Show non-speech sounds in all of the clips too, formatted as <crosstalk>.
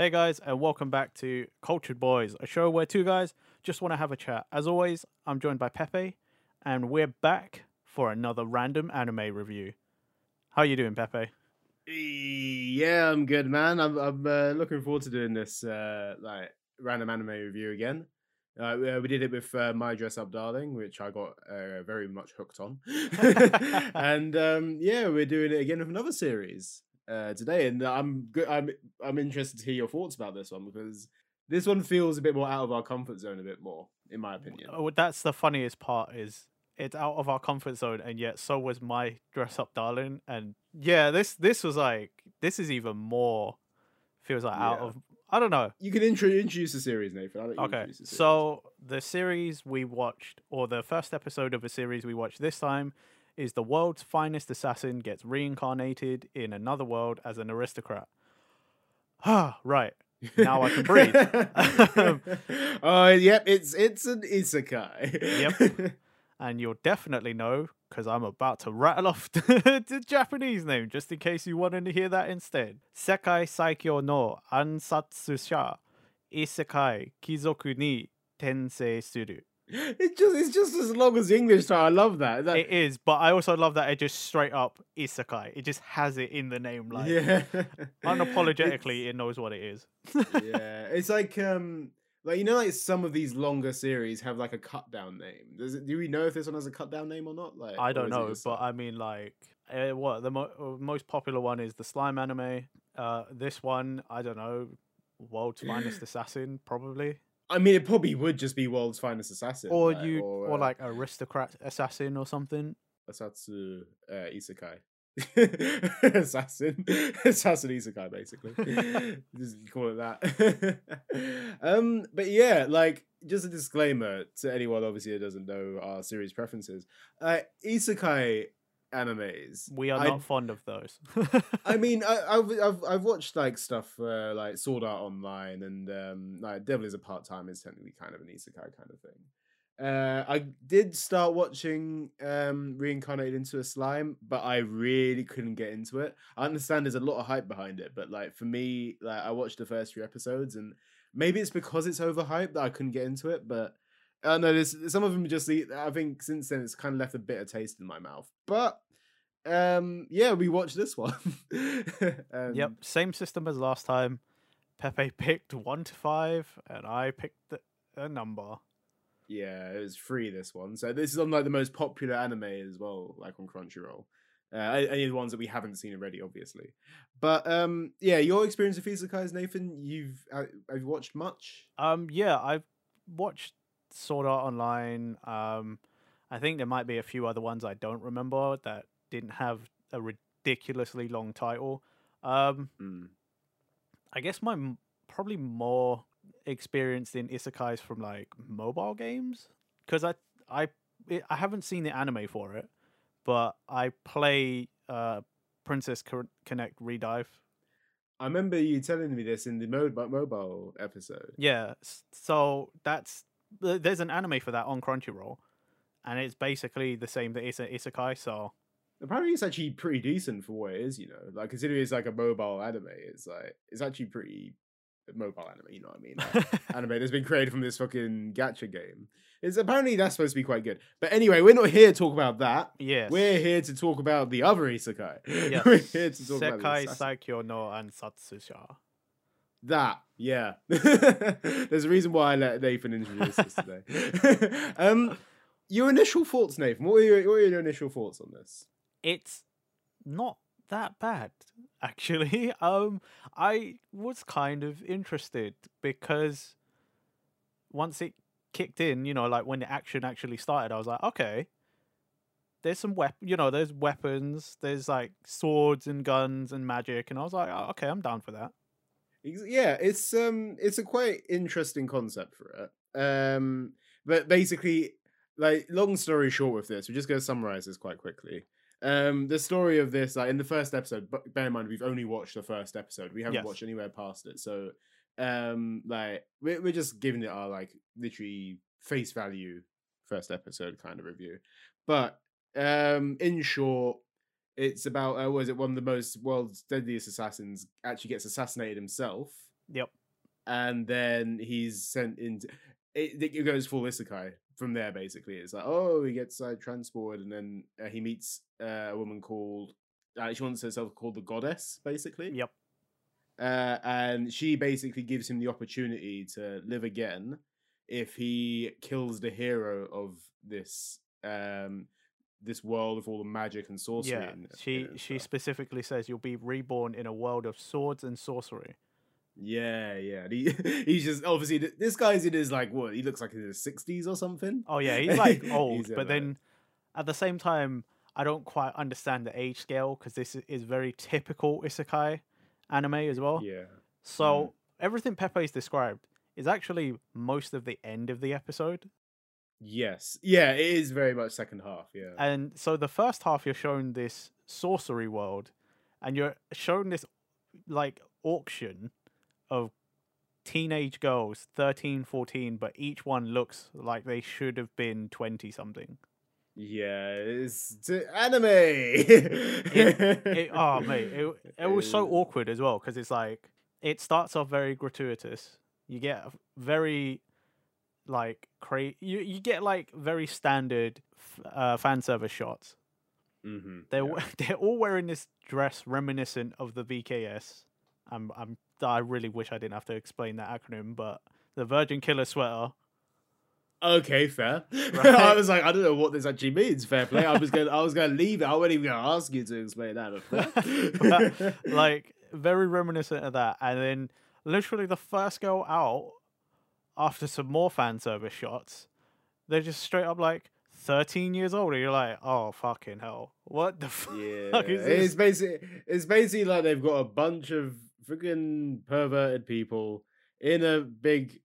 Hey guys, and welcome back to Cultured Boys, a show where two guys just want to have a chat. As always, I'm joined by Pepe, and we're back for another random anime review. How are you doing, Pepe? Yeah, I'm good, man. I'm I'm uh, looking forward to doing this uh, like random anime review again. Uh, we- we did it with uh, My Dress Up Darling, which I got uh, very much hooked on, <laughs> <laughs> and um, yeah, we're doing it again with another series uh, today. And I'm good. I'm I'm interested to hear your thoughts about this one because this one feels a bit more out of our comfort zone, a bit more, in my opinion. Oh, that's the funniest part is it's out of our comfort zone, and yet so was my dress up darling. And yeah, this this was like this is even more feels like out of I don't know. You can intro- introduce the series, Nathan. I'll let you Okay, introduce the series. so the series we watched, or the first episode of a series we watched this time, is the world's finest assassin gets reincarnated in another world as an aristocrat. Ah, <sighs> right. now I can breathe. oh, <laughs> yep, it's it's an isekai. Yep. <laughs> And you'll definitely know because I'm about to rattle off <laughs> the Japanese name just in case you wanted to hear that instead. Sekai Saikyo no Ansatsusha Isekai Kizoku ni Tensei Suru. It's just it's just as long as the English title. I love that. That- It is, but I also love that it just straight up Isekai. It just has it in the name, like yeah. <laughs> unapologetically, it knows what it is. Yeah, it's like um, like you know, like some of these longer series have like a cut down name. Does it? Do we know if this one has a cut down name or not? Like, I don't know, but I mean, like, uh, what the mo- uh, most popular one is the slime anime. Uh, this one, I don't know, world's finest assassin, probably, I mean, it probably would just be world's finest assassin, or like, you, or, uh, like aristocrat assassin or something. Asatsu uh, Isekai. <laughs> assassin. <laughs> Assassin Isekai, basically. <laughs> just call it that. um, but yeah, like just a disclaimer to anyone obviously that doesn't know our series preferences. Uh Isekai animes. We are I- not fond of those. <laughs> I mean, I, I've, <laughs> I've I've watched like stuff uh, like Sword Art Online and um, like Devil is a Part Time is technically kind of an isekai kind of thing. Uh, I did start watching um, Reincarnated into a Slime, but I really couldn't get into it. I understand there's a lot of hype behind it, but like for me, like I watched the first few episodes, and maybe it's because it's overhyped that I couldn't get into it. But I don't know there's some of them just. eat. I think since then it's kind of left a bitter taste in my mouth. But um yeah we watched this one <laughs> um, yep, same system as last time. Pepe <laughs> picked one to five, and I picked the, a number. yeah it was free this one so this is on like the most popular anime as well like on crunchyroll uh, any of the ones that we haven't seen already obviously but um yeah your experience of isekais nathan you've uh, have you watched much Um, yeah, I've watched Sword Art Online. Um, I think there might be a few other ones I don't remember that didn't have a ridiculously long title. Um, Mm. I guess my m- probably more experienced in isekais from like mobile games because I I it, I haven't seen the anime for it, but I play uh Princess Cor- Connect Redive. i remember you telling me this in the mobile mobile episode Yeah, so that's th- there's an anime for that on Crunchyroll, and it's basically the same that it's a isekai. So apparently it's actually pretty decent for what it is you know like considering it's like a mobile anime it's like it's actually pretty mobile anime you know what i mean like, <laughs> anime that's been created from this fucking gacha game. It's apparently that's supposed to be quite good. But anyway, we're not here to talk about that. Yeah, We're here to talk about the other isekai. Yeah, <laughs> we're here to talk about Sekai the assassin- Saikyo no Ansatsusha. that. Yeah, <laughs> there's a reason why I let Nathan introduce this today. <laughs> um, your initial thoughts, Nathan. What were your, what your initial thoughts on this? It's not that bad <laughs> actually. Um, I was kind of interested because once it kicked in, you know, like when the action actually started, I was like, okay, there's some weapon, you know, there's weapons, there's like swords and guns and magic, and I was like, oh, okay, I'm down for that. Yeah, it's um, it's a quite interesting concept for it. Um, but basically, like, long story short, with this, we're just going to summarize this quite quickly. Um, the story of this, like in the first episode, but bear in mind we've only watched the first episode. We haven't Yes. watched anywhere past it, so um, like we're we're just giving it our like literally face value first episode kind of review. But um, in short, it's about uh, was it one of the most world's deadliest assassins actually gets assassinated himself Yep. and then he's sent into. It, it goes full isekai from there. Basically, it's like oh, he gets uh, transported, and then uh, he meets uh, a woman called. Uh, she wants herself called the goddess, basically. Yep. Uh, and she basically gives him the opportunity to live again if he kills the hero of this um this world of all the magic and sorcery. Yeah. in She in she specifically says you'll be reborn in a world of swords and sorcery. Yeah, yeah. He, <laughs> he's just obviously this guy's in his like what he looks like in his sixties or something. Oh yeah, <laughs> he's like old, in but then at the same time, I don't quite understand the age scale because this is very typical isekai anime as well. Yeah. So hmm. everything Pepe's described is actually most of the end of the episode, Yes. Yeah, it is very much second half. Yeah. and so the first half you're shown this sorcery world, and you're shown this like auction of teenage girls 13 14 but each one looks like they should have been 20 something yeah, it's t- anime. <laughs> it, oh mate, it, it was so awkward as well because it's like it starts off very gratuitous. You get a very like cra- you you get like very standard f- uh, fan service shots. Mhm, They're yeah. <laughs> they're all wearing this dress reminiscent of the VKS. I'm I'm I really wish I didn't have to explain that acronym, but the Virgin Killer sweater. Okay, fair. <laughs> I was like, I don't know what this actually means. Fair play. I was gonna, I was gonna leave it. I wasn't even gonna ask you to explain that. but <laughs> like very reminiscent of that. And then literally the first girl out after some more fan service shots, they're just straight up like 13 years old. And you're like, oh fucking hell. What the <laughs> fuck yeah, is it's basically, it's basically like they've got a bunch of freaking perverted people in a big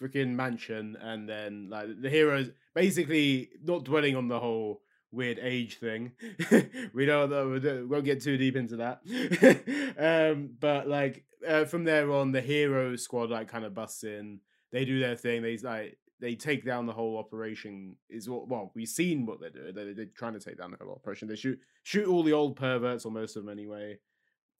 freaking mansion, and then like the heroes basically not dwelling on the whole weird age thing. <laughs> we don't, know- we don't- won't get too deep into that. <laughs> um, but like uh, from there on, the hero squad like kind of busts in. They do their thing. They like they take down the whole operation. Is what well we've seen what they're doing. They're, they're trying to take down the whole operation. They shoot shoot all the old perverts or most of them anyway.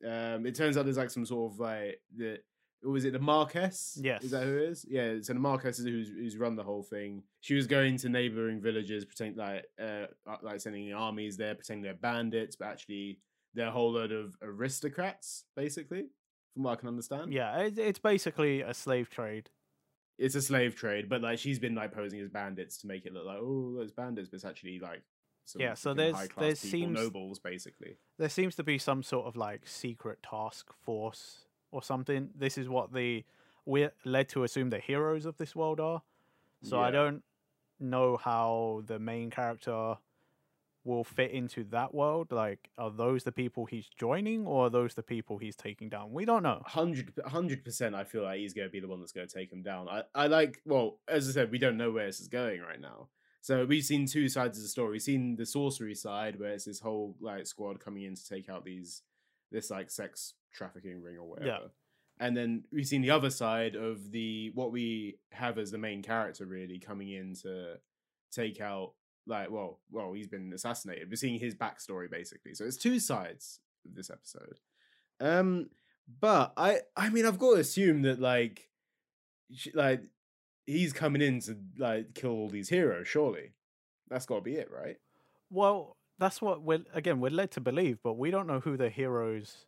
Um, it turns out there's like some sort of like the was it the Marquess? Yes. is that who it is? Yeah, so the Marquess is who's who's run the whole thing. She was going to neighboring villages, pretending like uh uh, like sending armies there, pretending they're bandits, but actually they're a whole load of aristocrats, basically, from what I can understand. Yeah, it's basically a slave trade. It's a slave trade, but like she's been like posing as bandits to make it look like oh, there's bandits, but it's actually like some Yeah, so there's- there people, seems- nobles, basically. There seems to be some sort of like secret task force or something. This is what the we're led to assume the heroes of this world are. So I don't know how the main character will fit into that world. Like, are those the people he's joining, or are those the people he's taking down? We don't know. hundred percent. I feel like he's going to be the one that's going to take him down. I, I like. Well, as I said, we don't know where this is going right now. So we've seen two sides of the story. We've seen the sorcery side, where it's this whole like squad coming in to take out these this like sex trafficking ring or whatever. Yeah. And then we've seen the other side of the what we have as the main character really coming in to take out like well well he's been assassinated. We're seeing his backstory basically. So it's two sides of this episode. Um but I I mean I've got to assume that like sh- like he's coming in to like kill all these heroes surely. That's got to be it, right? Well, that's what we're again we're led to believe, but we don't know who the heroes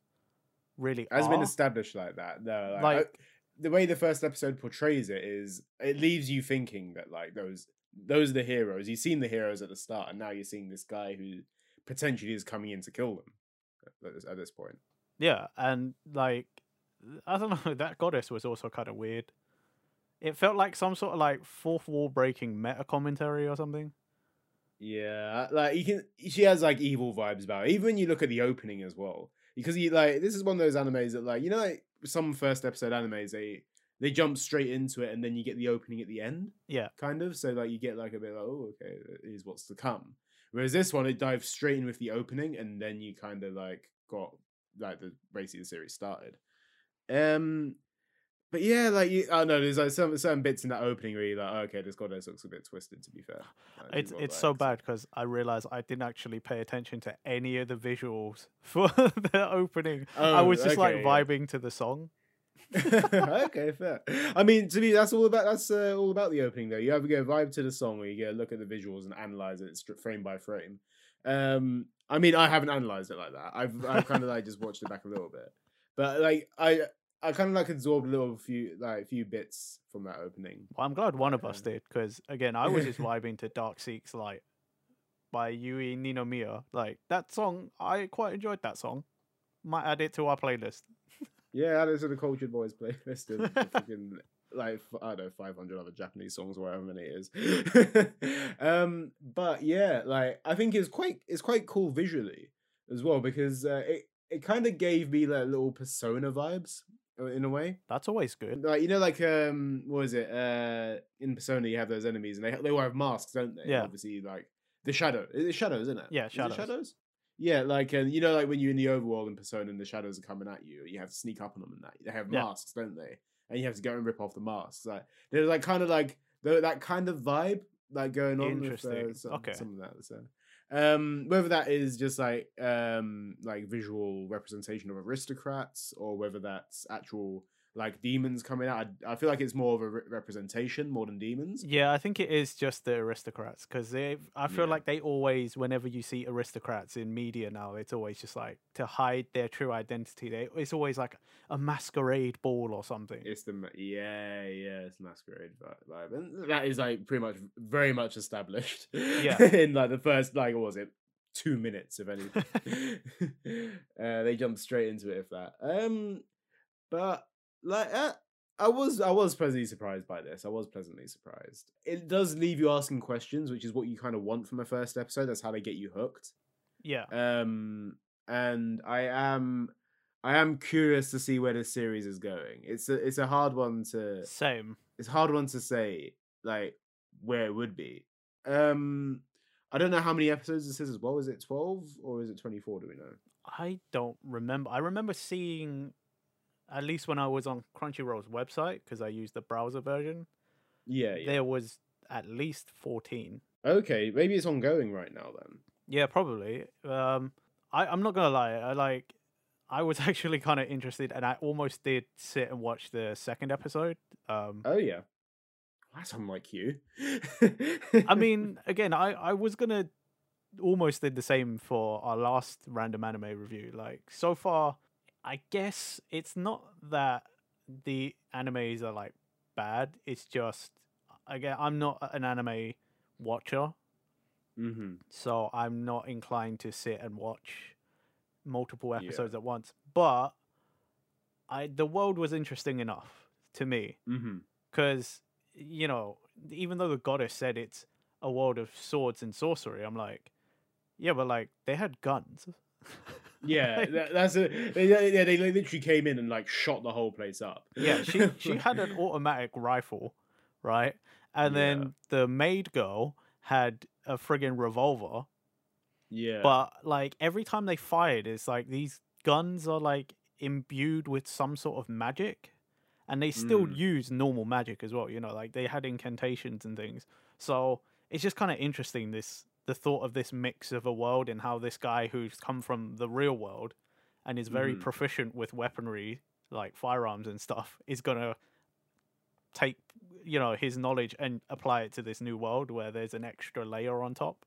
really Has been established like that. No, like, I- like the way the first episode portrays it is it leaves you thinking that like those those are the heroes. You've seen the heroes at the start, and now you're seeing this guy who potentially is coming in to kill them at this, at this point. Yeah, and like I don't <laughs> know, that goddess was also kind of weird. It felt like some sort of like fourth wall breaking meta commentary or something. Yeah, like you can. She has like evil vibes about. It. Even when you look at the opening as well, because you like this is one of those animes that like you know like some first episode animes they they jump straight into it and then you get the opening at the end. Yeah. kind of. So like you get like a bit like oh okay, here's what's to come. Whereas this one it dives straight in with the opening and then you kind of like got like the basically the series started. Um. But yeah, like you, I don't know there's like some certain bits in that opening where you're like, oh, okay, this goddess looks a bit twisted. To be fair, Like, she's it's so bad because I realized I didn't actually pay attention to any of the visuals <laughs> for the opening. I Oh, was just like okay, yeah. vibing to the song. <laughs> okay, fair. I mean, to me, that's all about that's uh, all about the opening. Though you either get a vibe to the song, or you get a look at the visuals and analyze it frame by frame. Um, I mean, I haven't analyzed it like that. I've I've kind of like just watched it back a little bit, but like I I kind of like absorbed a little few like few bits from that opening. Well, I'm glad one of us did because again, I was just <laughs> vibing to "Dark Seeks Light" by Yui Ninomiya. Like that song, I quite enjoyed that song. Might add it to our playlist. <laughs> Yeah, add it to the Cultured Boys playlist of <laughs> fucking like I don't know, five hundred other Japanese songs, or however many it is. <laughs> um, but yeah, like I think it's quite it's quite cool visually as well because uh, it it kind of gave me like little persona vibes uh, in a way. That's always good. Like you know, like um, what is it? Uh, in Persona, you have those enemies, and they they all have masks, don't they? Yeah. Obviously, like the shadow. It's shadows, isn't it? Yeah, Is it shadows. Yeah, like and you know, like when you're in the overworld in Persona, and the shadows are coming at you, you have to sneak up on them, and that they have Yeah. masks, don't they? And you have to go and rip off the masks. Like there's like kind of like that kind of vibe like going on. With, uh, Interesting. some, Okay. some of that. So. Um, whether that is just like um like visual representation of aristocrats, or whether that's actual like demons coming out, I, I feel like it's more of a re- representation more than demons. Yeah, I think it is just the aristocrats because they. I feel Yeah. like they always, whenever you see aristocrats in media now, it's always just like to hide their true identity. They, it's always like a masquerade ball or something. It's the yeah yeah it's masquerade vi- vibe, and that is like pretty much very much established. Yeah. <laughs> in like the first like what was it two minutes of anything. <laughs> <laughs> uh, they jumped straight into it if that. Um, but like uh, I was I was pleasantly surprised by this. I was pleasantly surprised. It does leave you asking questions, which is what you kind of want from a first episode. That's how they get you hooked. yeah, Um, and I am I am curious to see where this series is going. It's a it's a hard one to same. it's a hard one to say like where it would be. Um, I don't know how many episodes this is as well. Is it twelve or is it twenty four? Do we know? I don't remember. I remember seeing, at least when I was on Crunchyroll's website, because I used the browser version, Yeah, yeah. there was at least 14. Okay, maybe it's ongoing right now then. Yeah, probably. Um, I, I'm not gonna lie. I like. I was <laughs> actually kind of interested, and I almost did sit and watch the second episode. Um, Oh yeah, that's unlike you. I mean, <laughs> again, I I was gonna almost did the same for our last random anime review. Like so far, I guess it's not that the animes are like bad. It's just again, I'm not an anime watcher, hmm so I'm not inclined to sit and watch multiple Yeah. episodes at once. But I the world was interesting enough to me because you know even though the goddess said it's a world of swords and sorcery i'm like yeah but like they had guns <laughs> Yeah, that, that's a they, they- yeah. They literally came in and like shot the whole place up. yeah she she <laughs> had an automatic rifle right and Yeah. then the maid girl had a friggin revolver yeah, but like every time they fired it's like these guns are like imbued with some sort of magic and they still Mm. use normal magic as well you know like they had incantations and things so it's just kind of interesting this the thought of this mix of a world and how this guy who's come from the real world and is very Mhm. proficient with weaponry like firearms and stuff is gonna take you know his knowledge and apply it to this new world where there's an extra layer on top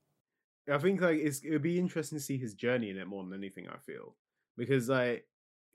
I think like it's it would be interesting to see his journey in it more than anything. I feel because like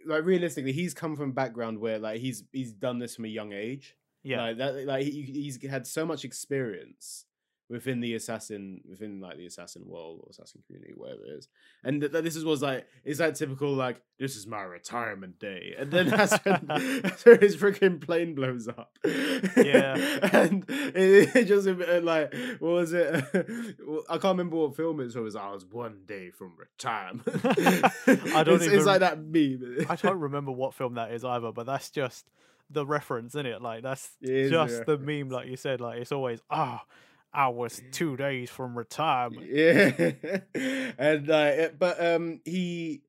like realistically, he's come from a background where like he's he's done this from a young age. yeah like that like he, he's had so much experience within the assassin within like the assassin world or assassin community whatever it is and th- th- this is was like is that typical like this is my retirement day and then <laughs> that's when, that's when his freaking plane blows up Yeah. <laughs> and it, it just uh, like what was it <laughs> i can't remember what film it's from it was i was one day from retirement I don't it's, even- it's like that meme I don't remember what film that is either, but that's just the reference, isn't it? Like that's It just the meme, like you said. Like it's always, ah, I was two days from retirement. Yeah, <laughs> and it- but um, he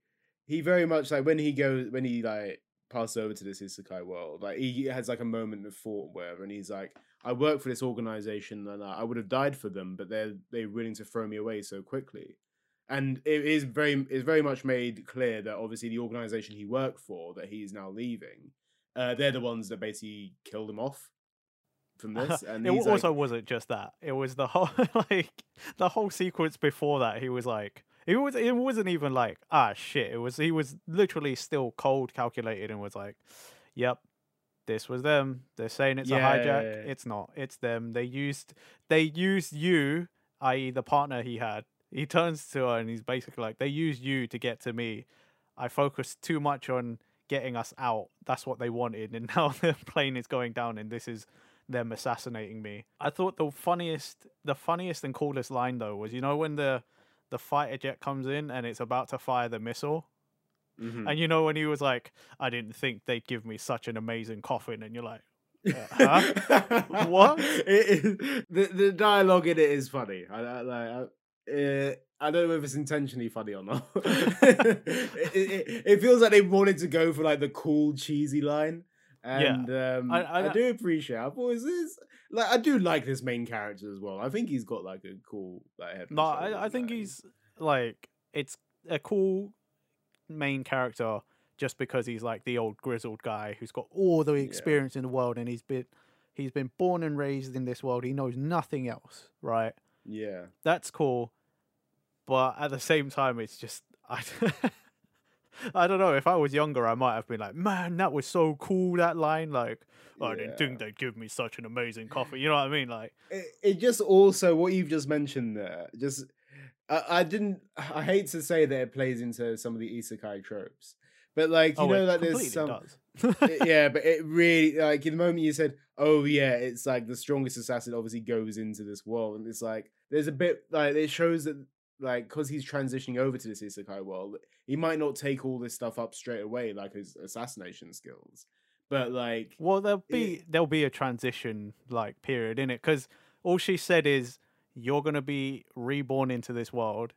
he very much like when he goes when he like passes over to this isekai world, like he has like a moment of thought, where, and he's like, I work for this organization, and I, I would have died for them, but they're they're willing to throw me away so quickly. And it is very is very much made clear that obviously the organization he worked for that he is now leaving uh, they're the ones that basically killed him off from this. <laughs> And it also like, wasn't just that. It was the whole <laughs> like the whole sequence before that. He was like, it was it wasn't even like ah shit. It was he was literally still cold, calculated, and was like, yep. This was them. They're saying it's Yeah, a yeah, hijack. yeah. It's not. It's them. They used they used you, i.e., the partner he had. He turns to her and he's basically like, they used you to get to me. I focused too much on getting us out. That's what they wanted, and <laughs> now the plane is going down, and this is them assassinating me. I thought the funniest, the funniest and coolest line though was, you know, when the the fighter jet comes in and it's about to fire the missile, mhm. and you know when he was like, "I didn't think they'd give me such an amazing coffin," and you're like, <laughs> uh, huh? What? It is, the the dialogue in it is funny. I, I like. I, uh, I don't know if it's intentionally funny or not. <laughs> it, it, it feels like they wanted to go for like the cool cheesy line, and um, I- I, I- do appreciate. I thought is like I do like this main character as well. I think he's got like a cool like head. No, I, I think he's like it's a cool main character just because he's like the old grizzled guy who's got all the Yeah. experience in the world and he's been he's been born and raised in this world. He knows nothing else, right? yeah. That's cool. But at the same time it's just I <laughs> I don't know. If I was younger, I might have been like, "Man, that was so cool." That line, like, "Oh, I didn't think they'd give me such an amazing coffee." You know what I mean? Like, it, it just also what you've just mentioned there just I, I didn't i hate to say that it plays into some of the isekai tropes but like you oh, know like there's some it- <laughs> yeah but it really like in the moment you said oh yeah it's like the strongest assassin obviously goes into this world and it's like there's a bit like it shows that like because he's transitioning over to this isekai world he might not take all this stuff up straight away like his assassination skills but like Well, there'll be there'll be a transition like period in it because all she said is you're gonna be reborn into this world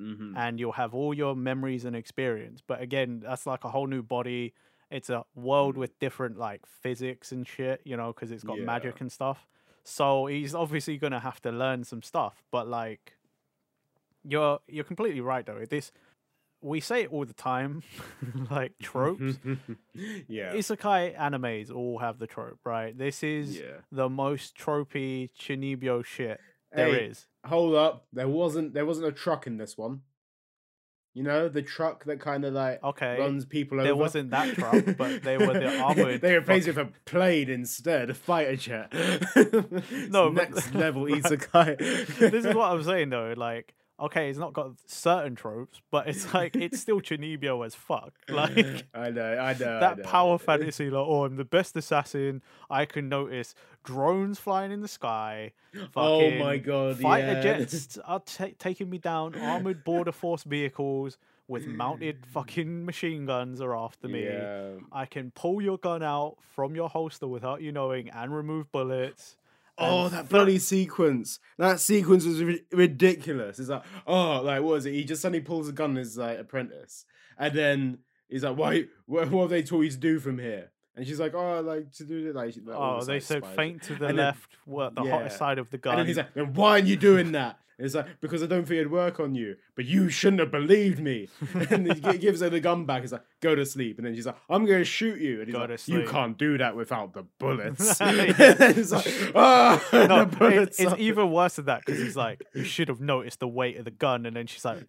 mhm. and you'll have all your memories and experience. But again, that's like a whole new body. It's a world Mm. with different like physics and shit, you know, because it's got magic and stuff. So he's obviously gonna have to learn some stuff. But like, you're you're completely right though. This we say it all the time, <laughs> like tropes. <laughs> yeah Isekai animes all have the trope, right? This is yeah the most tropey Chunibyo shit there Hey, is. hold up there wasn't there wasn't a truck in this one you know the truck that kind of like Okay, runs people there over There wasn't that truck, <laughs> but they were the armored they replaced it with a plane instead a fighter jet No, no but- next level isekai this is what I'm saying though. Like, okay, it's not got certain tropes, but it's <laughs> like it's still Chunibyo as fuck. <laughs> Like i know i know I that know. power fantasy, like, oh, I'm the best assassin. I can notice drones flying in the sky. <gasps> oh my god Fighter yeah. jets <laughs> are ta taking me down. Armored border force vehicles with mounted fucking <clears throat> machine guns are after me. yeah I can pull your gun out from your holster without you knowing and remove bullets. Oh, that bloody sequence! That sequence was ri- ridiculous. It's like, oh, like what is it? He just suddenly pulls a gun on his like apprentice, and then he's like, "Why? What, what have they taught you to do from here?" And she's like, "Oh, like to do it like." like, Oh, they said spies." faint to the And then- left, what the yeah. hottest side of the gun. And then he's like, "Then why aren't you doing that?" It's like, "Because I don't think it'd work on you, but you shouldn't have believed me." <laughs> and he gives her the gun back. He's like, "Go to sleep." And then she's like, "I'm going to shoot you." And he's Go like, "You can't do that without the bullets." <laughs> It's <laughs> like, "Ah, no, the it- it's even worse than that because he's like, you should have noticed the weight of the gun, and then she's like,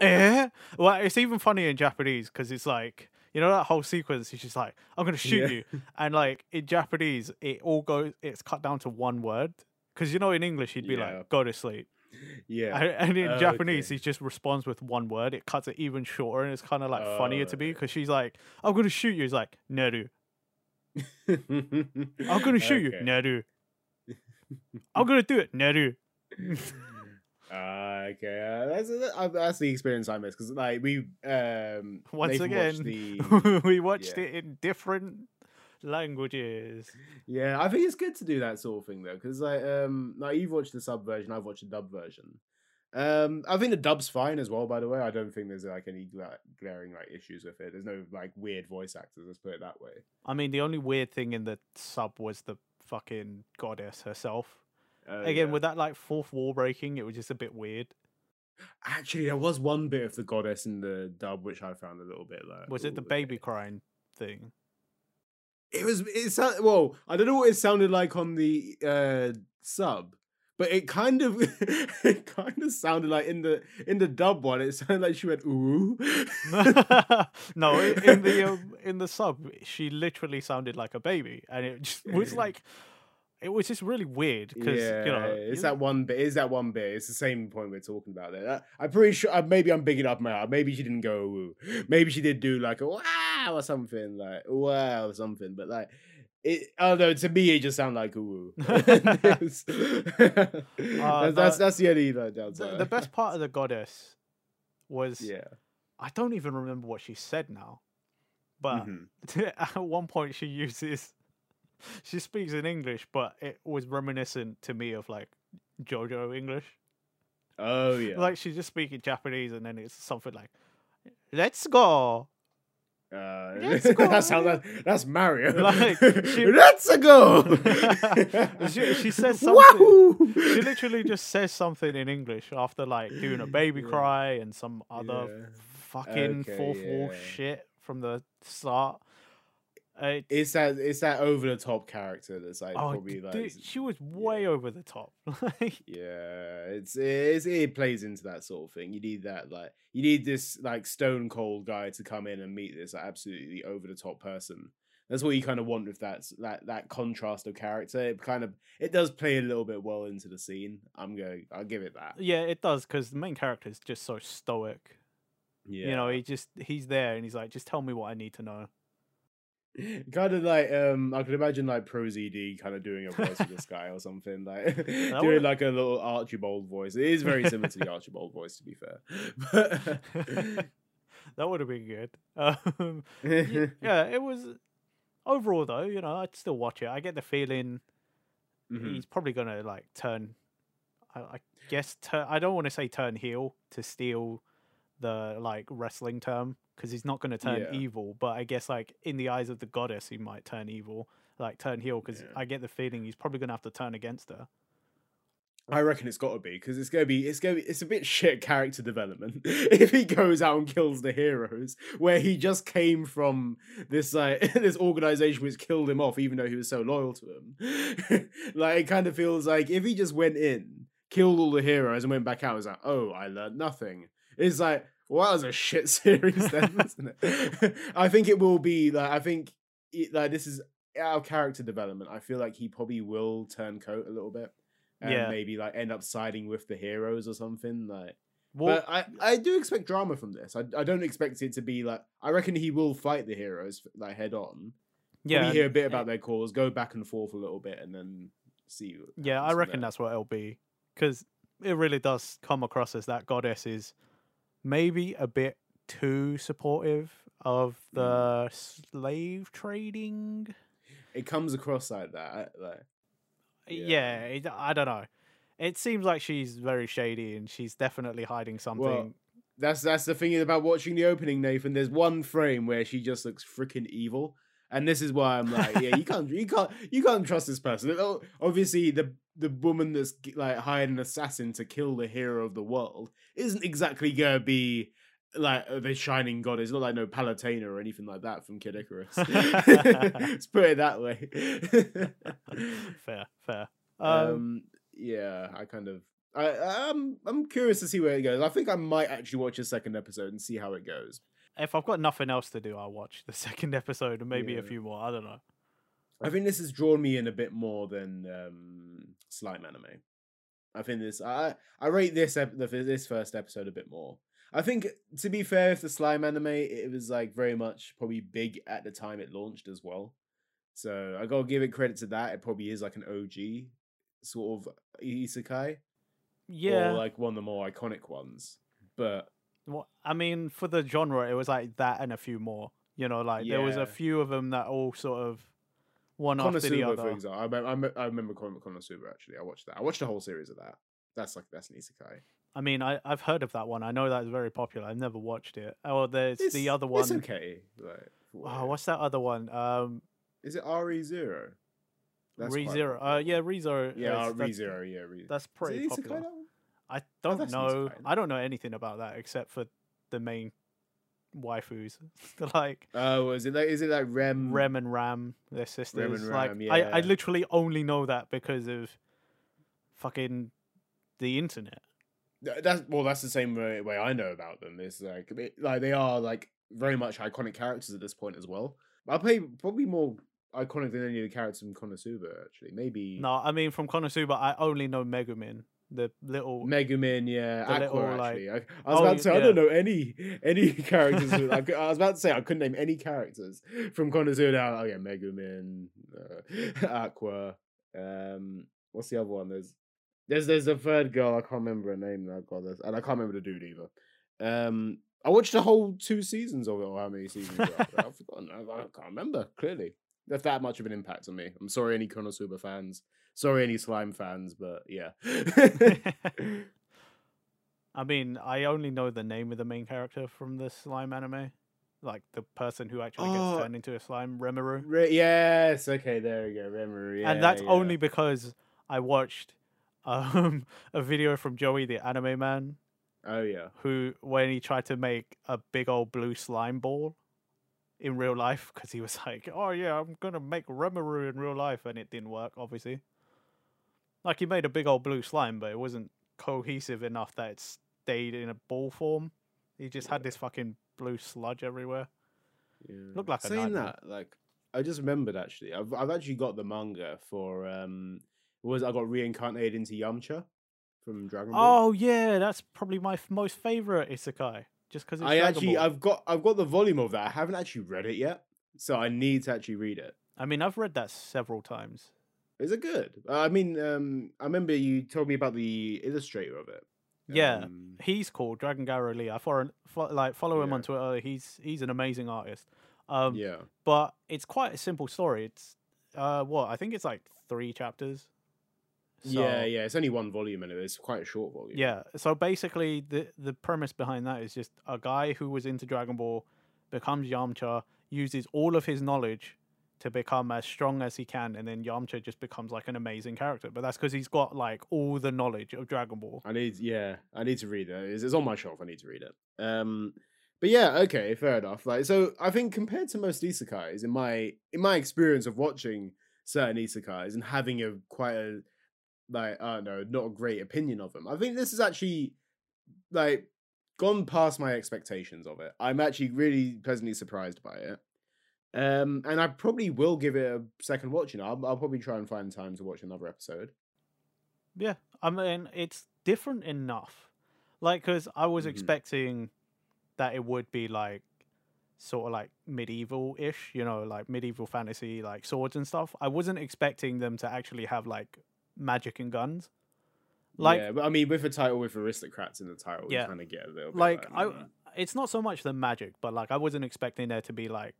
eh? Well, it's even funny in Japanese because it's like, you know, that whole sequence. He's just like, I'm gonna shoot Yeah. you, and like in Japanese, it all goes, it's cut down to one word. Because you know, in English, he'd be Yeah. like, "Go to sleep," <laughs> yeah. and, and in Oh, Japanese, okay. he just responds with one word. It cuts it even shorter, and it's kind of like funnier to Oh, me because she's like, "I'm gonna shoot you." He's like, "Neru." <laughs> I'm gonna shoot you. Okay. Neru. <laughs> I'm gonna do it. Neru. Ah, okay, uh, that's uh, that's the experience I miss because like we um Once watched again, the we watched yeah. it in different languages. yeah I think it's good to do that sort of thing though because like um like you've watched the sub version I've watched the dub version um I think the dub's fine as well by the way I don't think there's like any gla- glaring like issues with it there's no like weird voice actors let's put it that way I mean, the only weird thing in the sub was the fucking goddess herself. Uh, Again, yeah. with that like fourth wall breaking, it was just a bit weird. actually there was one bit of the goddess in the dub which I found a little bit like Was it the baby okay. crying thing? It was it well. I don't know what it sounded like on the uh, sub, but it kind of <laughs> it kind of sounded like in the in the dub one. It sounded like she went ooh. <laughs> no, in the um, <laughs> in the sub, she literally sounded like a baby, and it just was like, it was just really weird because yeah, you know it's you- that one bit. Is that one bit? It's the same point we're talking about there. I'm pretty sure. uh, Maybe I'm bigging up my heart. Maybe she didn't go ooh. Maybe she did do like a wow or something like wow or something. But like. It, although to me it just sounded like ooh. <laughs> <laughs> It's- that's, that's the- that's the only like, the, downside. the best part of the goddess was yeah. I don't even remember what she said now, but Mhm. <laughs> at one point she uses she speaks in English, but it was reminiscent to me of like JoJo English. Oh yeah. Like she's just speaking Japanese, and then it's something like "Let's go." Uh, Let's go. <laughs> that's how that. That's Mario. Like, <laughs> she- Let's go. <laughs> She- she says something- Wahoo! She literally just says something in English after like doing a baby Yeah. cry and some other Yeah. fucking Okay, fourth wall shit from the start. Uh, It's that. It's that over the top character that's like oh, probably like. dude, she was way yeah. over the top. <laughs> Like, Yeah, it's, it's it plays into that sort of thing. You need that like you need this like stone cold guy to come in and meet this like, absolutely over the top person. That's what you kind of want with that that that contrast of character. It kind of it does play a little bit well into the scene. I'm going. I'll give it that. yeah, it does because the main character is just so stoic. Yeah, You know, he just he's there and he's like, just tell me what I need to know. <laughs> kind of like um I could imagine like ProZD kind of doing a <laughs> voice for this guy or something like <laughs> doing would- like a little Archibald voice. It is very similar to the Archibald voice, to be fair. But that would have been good. Um, yeah, it was. Overall, though, you know, I'd still watch it. I get the feeling Mhm. he's probably gonna like turn. I, I guess turn. I don't want to say turn heel to steal the like wrestling term because he's not gonna turn Yeah. evil. But I guess like in the eyes of the goddess, he might turn evil, like turn heel. Because Yeah. I get the feeling he's probably gonna have to turn against her. I reckon it's got to be because it's gonna be it's gonna be it's a bit shit character development <laughs> if he goes out and kills the heroes where he just came from this like <laughs> this organization which killed him off even though he was so loyal to him. <laughs> like it kind of feels like if he just went in, killed all the heroes and went back out, it's like oh I learned nothing. It's like well that was a shit <laughs> series then, isn't it? <laughs> I think it will be like I think it, like this is our character development. I feel like he probably will turn coat a little bit and Yeah. maybe like end up siding with the heroes or something like Well, but I, I do expect drama from this I, I don't expect it to be like i reckon he will fight the heroes like head on yeah, yeah hear a bit about their cause go back and forth a little bit and then see Yeah, I reckon there. that's what it'll be because it really does come across as that goddess is maybe a bit too supportive of Mm. the slave trading. it comes across like that like Yeah, Yeah. it, I don't know. It seems like she's very shady and she's definitely hiding something. that's that's the thing about watching the opening nathan there's one frame where she just looks freaking evil and this is why i'm like yeah you can't you can't you can't trust this person obviously the the woman that's like hired an assassin to kill the hero of the world isn't exactly gonna be like the shining goddess not like no Palutena or anything like that from kid icarus <laughs> let's put it that way <laughs> fair, fair. um, Um, yeah i kind of I, I'm I'm curious to see where it goes. I think I might actually watch a second episode and see how it goes. if I've got nothing else to do, I'll watch the <laughs> second episode and maybe a few more. I don't know. I think this has drawn me in a bit more than um, slime anime. I think this I I rate this ep- the, this first episode a bit more. I think to be fair, if the slime anime it was like very much probably big at the time it launched as well. So I gotta give it credit to that. It probably is like an OG sort of isekai, Yeah, or like one of the more iconic ones. But Well, I mean, for the genre, it was like that and a few more. You know, like there was a few of them that all sort of one after the Konosuba, for example, I, me- I, me- I remember Kon- Konosuba actually. I watched that. I watched the whole series of that. That's like that's an isekai. I mean, I I've heard of that one. I know that's very popular. I've never watched it. Oh, there's the other one. It's okay. Like, what Oh, what's that other one? Um, is. It RE Zero? Re Zero. Uh, yeah, Re Zero. Yeah, Re Zero. Yeah, Re. That's pretty popular. I don't that's an know. I don't know anything about that except for the main waifus. <laughs> like Oh, is it like is it like Rem? Rem and Ram, their sisters. and like Ram, I, I literally only know that because of fucking the internet. That's well, that's the same way, way I know about them. It's like it- like they are like very much iconic characters at this point as well. I'll play probably more iconic than any of the characters from Konosuba. Actually, maybe No, I mean from Konosuba, I only know Megumin, the little. Megumin, yeah, Aqua. little, like- actually, I, I was Oh, about to say I don't know any any <laughs> characters. with- I, I was about to say I couldn't name any characters from Konosuba. Now, oh yeah, Megumin, uh, <laughs> Aqua. Um, what's the other one? There's there's there's a third girl. I can't remember her name now. God, there's- and I can't remember the dude either. Um, I watched the whole two seasons of it, or how many seasons? I've forgotten. I, I can't remember clearly. That's that much of an impact on me. I'm sorry, any Konosuba fans. Sorry, any slime fans, but yeah. <laughs> <laughs> I mean, I only know the name of the main character from the slime anime, like the person who actually Oh. gets turned into a slime, Rimuru. Re- yes, okay, there we go. Rimuru, yeah, and that's yeah. only because I watched um, <laughs> a video from Joey, the anime man, Oh yeah. who when he tried to make a big old blue slime ball in real life, because he was like, "Oh yeah, I'm gonna make Rimuru in real life," and it didn't work, obviously. Like he made a big old blue slime, but it wasn't cohesive enough that it stayed in a ball form. He just had this fucking blue sludge everywhere. yeah. Looked like saying that. Like I just remembered actually. I've I've actually got the manga for um. Was I got reincarnated into Yamcha from Dragon Ball? Oh yeah, that's probably my f- most favorite isekai. Just because I actually I've got I've got the volume of that. I haven't actually read it yet, so I need to actually read it. I mean, I've read that several times. Is it good? Uh, I mean, um, I remember you told me about the illustrator of it. Yeah, Um, he's called Dragon Garow Lee. I follow, fo- like follow him Yeah. on Twitter. He's he's an amazing artist. Um, yeah. but it's quite a simple story. It's uh, what I think it's like three chapters. yeah, So- yeah. It's only one volume and it's quite a short volume. Yeah. So basically, the the premise behind that is just a guy who was into Dragon Ball becomes Yamcha, uses all of his knowledge to become as strong as he can, and then Yamcha just becomes like an amazing character. But that's because he's got like all the knowledge of Dragon Ball. I need, yeah, I need to read it. It's, it's on my shelf. I need to read it. Um, but yeah, okay, fair enough. Like, so I think compared to most isekais, in my in my experience of watching certain isekais and having a quite a like I don't know, not a great opinion of them, I think this is actually like gone past my expectations of it. I'm actually really pleasantly surprised by it. Um, and I probably will give it a second watch. You know, I'll, I'll probably try and find time to watch another episode. Yeah, I mean it's different enough. Like, because I was Mhm. expecting that it would be like sort of like medieval ish, you know, like medieval fantasy, like swords and stuff. I wasn't expecting them to actually have like magic and guns. Like, yeah, but I mean, with a title with aristocrats in the title, Yeah. you kind of get a little bit like I, it's not so much the magic, but like I wasn't expecting there to be like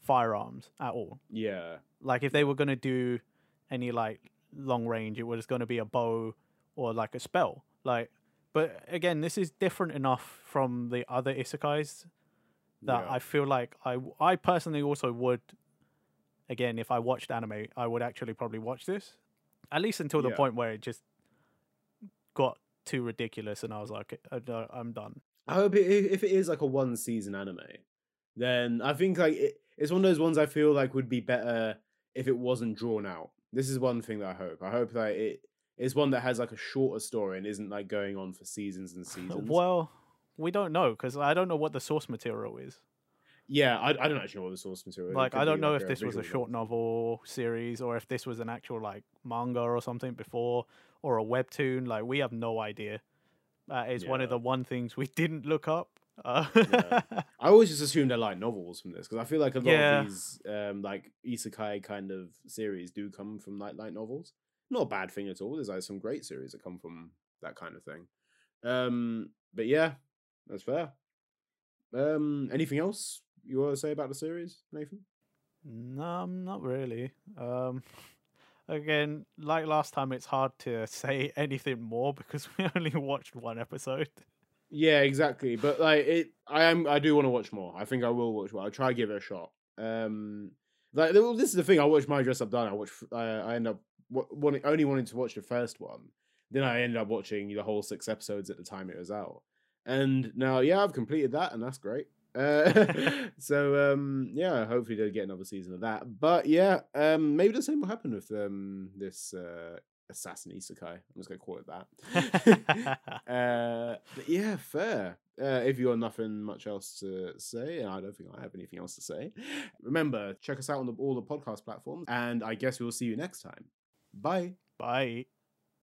firearms at all. yeah, Like if they were gonna do any like long range, it was gonna be a bow or like a spell. Like, but again, this is different enough from the other isekais that yeah. I feel like I I personally also would. Again, if I watched anime, I would actually probably watch this, at least until the Yeah. point where it just got too ridiculous, and I was like, "Uh, I'm done. I hope it, if if it is like a one season anime, then I think like it, it's one of those ones I feel like would be better if it wasn't drawn out. This is one thing that I hope. I hope that it is one that has like a shorter story and isn't like going on for seasons and <laughs> seasons. Well, we don't know because I don't know what the source material is. yeah, I, I don't actually know what the source material. Like, I don't be, know like, if this was a short novel series or if this was an actual like manga or something before or a webtoon. Like, we have no idea. That is one of the one things we didn't look up. Uh, Yeah. <laughs> I always just assumed they're like novels from this because I feel like a lot Yeah. of these um like isekai kind of series do come from like light novels. Not a bad thing at all. There's like some great series that come from that kind of thing. Um, but yeah, that's fair. Um, anything else you want to say about the series, Nathan? no, not really. Um, <laughs> again, like last time, it's hard to say <laughs> anything more because we only watched one episode. Yeah, exactly. But like it, I am. I do want to watch more. I think I will watch more. I'll try to give it a shot. Um, like well, this is the thing. I watched my dress up done. I watched. I, I end up wa- wanting, only wanting to watch the first one. Then I ended up watching the whole six episodes at the time it was out. And now, yeah, I've completed that, and that's great. Uh, <laughs> so um, yeah, hopefully they'll get another season of that. But yeah, um, maybe the same will happen with um, this uh, assassin isekai. I'm just gonna call it that. <laughs> <laughs> uh, but yeah, fair. Uh, if you got nothing much else to say, and I don't think I have anything else to say, remember check us out on the, all the podcast platforms, and I guess we'll see you next time. Bye. Bye.